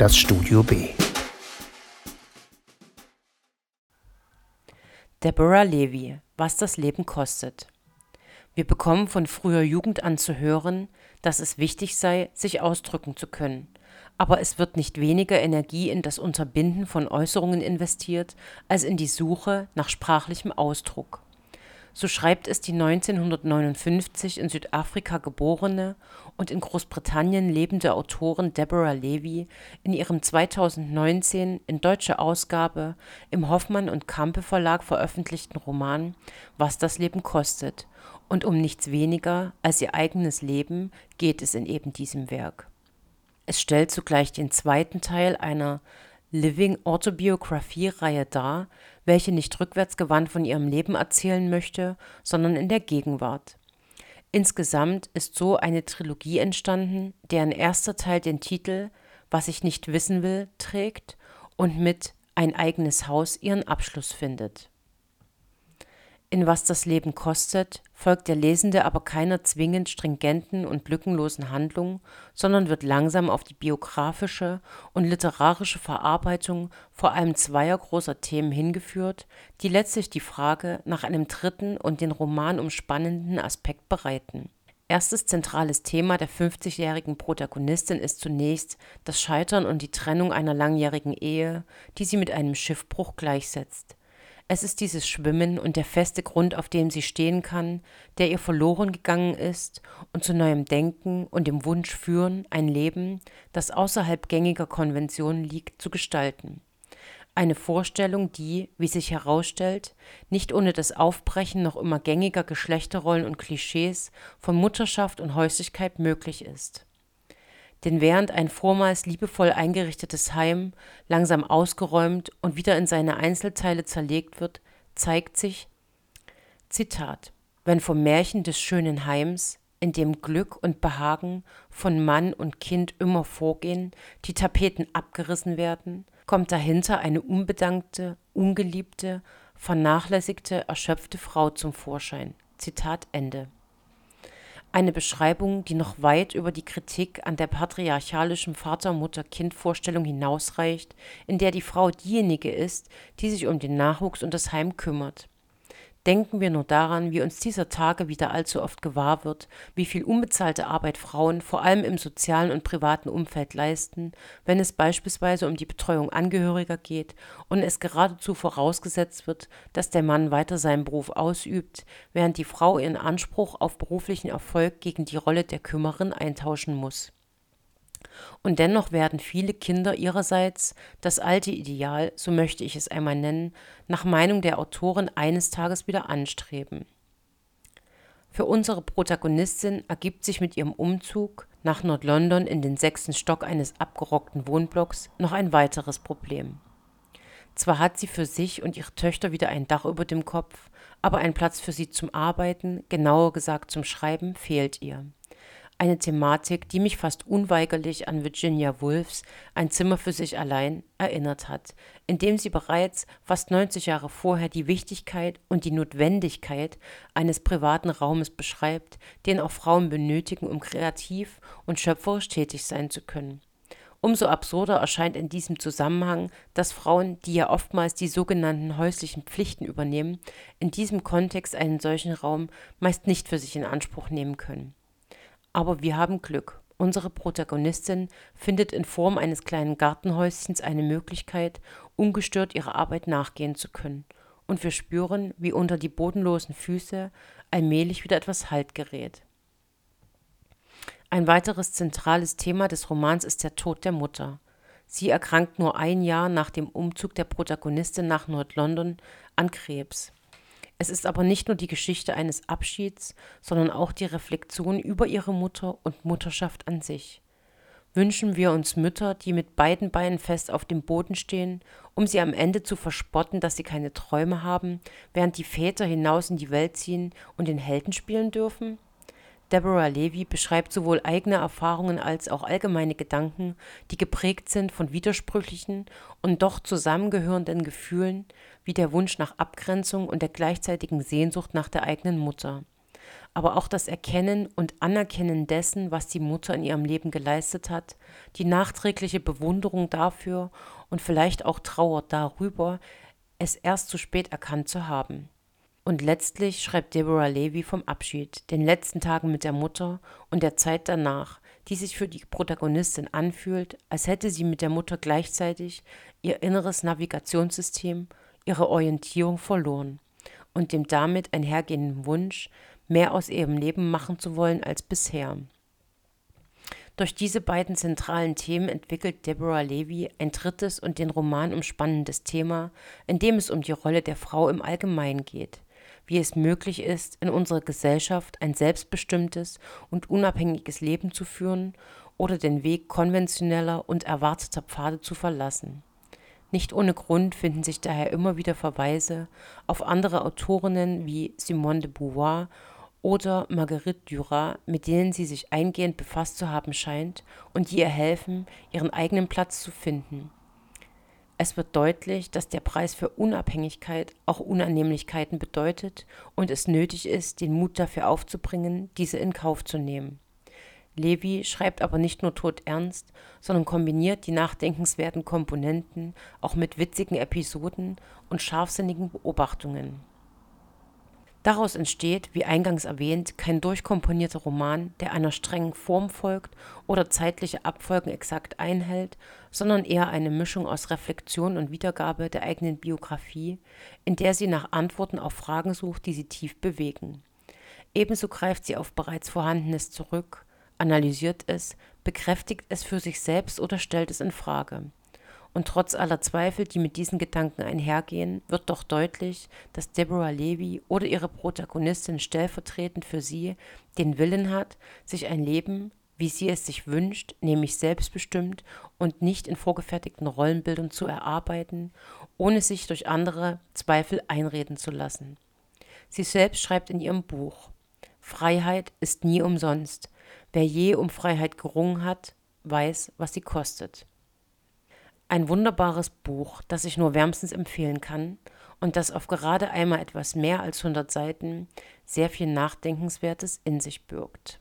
das Studio B. Deborah Levy, was das Leben kostet. Wir bekommen von früher Jugend an zu hören, dass es wichtig sei, sich ausdrücken zu können. Aber es wird nicht weniger Energie in das Unterbinden von Äußerungen investiert, als in die Suche nach sprachlichem Ausdruck. So schreibt es die 1959 in Südafrika geborene und in Großbritannien lebende Autorin Deborah Levy in ihrem 2019 in deutscher Ausgabe im Hoffmann und Campe Verlag veröffentlichten Roman Was das Leben kostet. Und um nichts weniger als ihr eigenes Leben geht es in eben diesem Werk. Es stellt zugleich den zweiten Teil einer Living Autobiography-Reihe dar, welche nicht rückwärtsgewandt von ihrem Leben erzählen möchte, sondern in der Gegenwart. Insgesamt ist so eine Trilogie entstanden, deren erster Teil den Titel Was ich nicht wissen will trägt und mit Ein eigenes Haus ihren Abschluss findet in Was das Leben kostet folgt der Lesende aber keiner zwingend stringenten und lückenlosen Handlung, sondern wird langsam auf die biografische und literarische Verarbeitung vor allem zweier großer Themen hingeführt, die letztlich die Frage nach einem dritten und den Roman umspannenden Aspekt bereiten. Erstes zentrales Thema der 50-jährigen Protagonistin ist zunächst das Scheitern und die Trennung einer langjährigen Ehe, die sie mit einem Schiffbruch gleichsetzt es ist dieses Schwimmen und der feste Grund, auf dem sie stehen kann, der ihr verloren gegangen ist und zu neuem Denken und dem Wunsch führen, ein Leben, das außerhalb gängiger Konventionen liegt, zu gestalten. Eine Vorstellung, die, wie sich herausstellt, nicht ohne das Aufbrechen noch immer gängiger Geschlechterrollen und Klischees von Mutterschaft und Häuslichkeit möglich ist denn während ein vormals liebevoll eingerichtetes Heim langsam ausgeräumt und wieder in seine Einzelteile zerlegt wird, zeigt sich, Zitat, wenn vom Märchen des schönen Heims, in dem Glück und Behagen von Mann und Kind immer vorgehen, die Tapeten abgerissen werden, kommt dahinter eine unbedankte, ungeliebte, vernachlässigte, erschöpfte Frau zum Vorschein. Zitat Ende. Eine Beschreibung, die noch weit über die Kritik an der patriarchalischen Vater-Mutter-Kind-Vorstellung hinausreicht, in der die Frau diejenige ist, die sich um den Nachwuchs und das Heim kümmert. Denken wir nur daran, wie uns dieser Tage wieder allzu oft gewahr wird, wie viel unbezahlte Arbeit Frauen vor allem im sozialen und privaten Umfeld leisten, wenn es beispielsweise um die Betreuung Angehöriger geht und es geradezu vorausgesetzt wird, dass der Mann weiter seinen Beruf ausübt, während die Frau ihren Anspruch auf beruflichen Erfolg gegen die Rolle der Kümmerin eintauschen muss. Und dennoch werden viele Kinder ihrerseits das alte Ideal, so möchte ich es einmal nennen, nach Meinung der Autorin eines Tages wieder anstreben. Für unsere Protagonistin ergibt sich mit ihrem Umzug nach Nord-London in den sechsten Stock eines abgerockten Wohnblocks noch ein weiteres Problem. Zwar hat sie für sich und ihre Töchter wieder ein Dach über dem Kopf, aber ein Platz für sie zum Arbeiten, genauer gesagt zum Schreiben, fehlt ihr eine Thematik, die mich fast unweigerlich an Virginia Woolfs Ein Zimmer für sich allein erinnert hat, indem sie bereits fast 90 Jahre vorher die Wichtigkeit und die Notwendigkeit eines privaten Raumes beschreibt, den auch Frauen benötigen, um kreativ und schöpferisch tätig sein zu können. Umso absurder erscheint in diesem Zusammenhang, dass Frauen, die ja oftmals die sogenannten häuslichen Pflichten übernehmen, in diesem Kontext einen solchen Raum meist nicht für sich in Anspruch nehmen können. Aber wir haben Glück. Unsere Protagonistin findet in Form eines kleinen Gartenhäuschens eine Möglichkeit, ungestört ihrer Arbeit nachgehen zu können. Und wir spüren, wie unter die bodenlosen Füße allmählich wieder etwas Halt gerät. Ein weiteres zentrales Thema des Romans ist der Tod der Mutter. Sie erkrankt nur ein Jahr nach dem Umzug der Protagonistin nach Nord-London an Krebs. Es ist aber nicht nur die Geschichte eines Abschieds, sondern auch die Reflexion über ihre Mutter und Mutterschaft an sich. Wünschen wir uns Mütter, die mit beiden Beinen fest auf dem Boden stehen, um sie am Ende zu verspotten, dass sie keine Träume haben, während die Väter hinaus in die Welt ziehen und den Helden spielen dürfen? Deborah Levy beschreibt sowohl eigene Erfahrungen als auch allgemeine Gedanken, die geprägt sind von widersprüchlichen und doch zusammengehörenden Gefühlen, wie der Wunsch nach Abgrenzung und der gleichzeitigen Sehnsucht nach der eigenen Mutter. aber auch das Erkennen und Anerkennen dessen, was die Mutter in ihrem Leben geleistet hat, die nachträgliche Bewunderung dafür und vielleicht auch Trauer darüber, es erst zu spät erkannt zu haben. Und letztlich schreibt Deborah Levy vom Abschied, den letzten Tagen mit der Mutter und der Zeit danach, die sich für die Protagonistin anfühlt, als hätte sie mit der Mutter gleichzeitig ihr inneres Navigationssystem, ihre Orientierung verloren und dem damit einhergehenden Wunsch, mehr aus ihrem Leben machen zu wollen als bisher. Durch diese beiden zentralen Themen entwickelt Deborah Levy ein drittes und den Roman umspannendes Thema, in dem es um die Rolle der Frau im Allgemeinen geht, wie es möglich ist, in unserer Gesellschaft ein selbstbestimmtes und unabhängiges Leben zu führen oder den Weg konventioneller und erwarteter Pfade zu verlassen. Nicht ohne Grund finden sich daher immer wieder Verweise auf andere Autorinnen wie Simone de Beauvoir oder Marguerite Duras, mit denen sie sich eingehend befasst zu haben scheint und die ihr helfen, ihren eigenen Platz zu finden. Es wird deutlich, dass der Preis für Unabhängigkeit auch Unannehmlichkeiten bedeutet und es nötig ist, den Mut dafür aufzubringen, diese in Kauf zu nehmen. Levi schreibt aber nicht nur todernst, sondern kombiniert die nachdenkenswerten Komponenten auch mit witzigen Episoden und scharfsinnigen Beobachtungen. Daraus entsteht, wie eingangs erwähnt, kein durchkomponierter Roman, der einer strengen Form folgt oder zeitliche Abfolgen exakt einhält, sondern eher eine Mischung aus Reflexion und Wiedergabe der eigenen Biografie, in der sie nach Antworten auf Fragen sucht, die sie tief bewegen. Ebenso greift sie auf bereits Vorhandenes zurück, analysiert es, bekräftigt es für sich selbst oder stellt es in Frage. Und trotz aller Zweifel, die mit diesen Gedanken einhergehen, wird doch deutlich, dass Deborah Levy oder ihre Protagonistin stellvertretend für sie den Willen hat, sich ein Leben, wie sie es sich wünscht, nämlich selbstbestimmt und nicht in vorgefertigten Rollenbildern zu erarbeiten, ohne sich durch andere Zweifel einreden zu lassen. Sie selbst schreibt in ihrem Buch Freiheit ist nie umsonst. Wer je um Freiheit gerungen hat, weiß, was sie kostet. Ein wunderbares Buch, das ich nur wärmstens empfehlen kann und das auf gerade einmal etwas mehr als 100 Seiten sehr viel Nachdenkenswertes in sich birgt.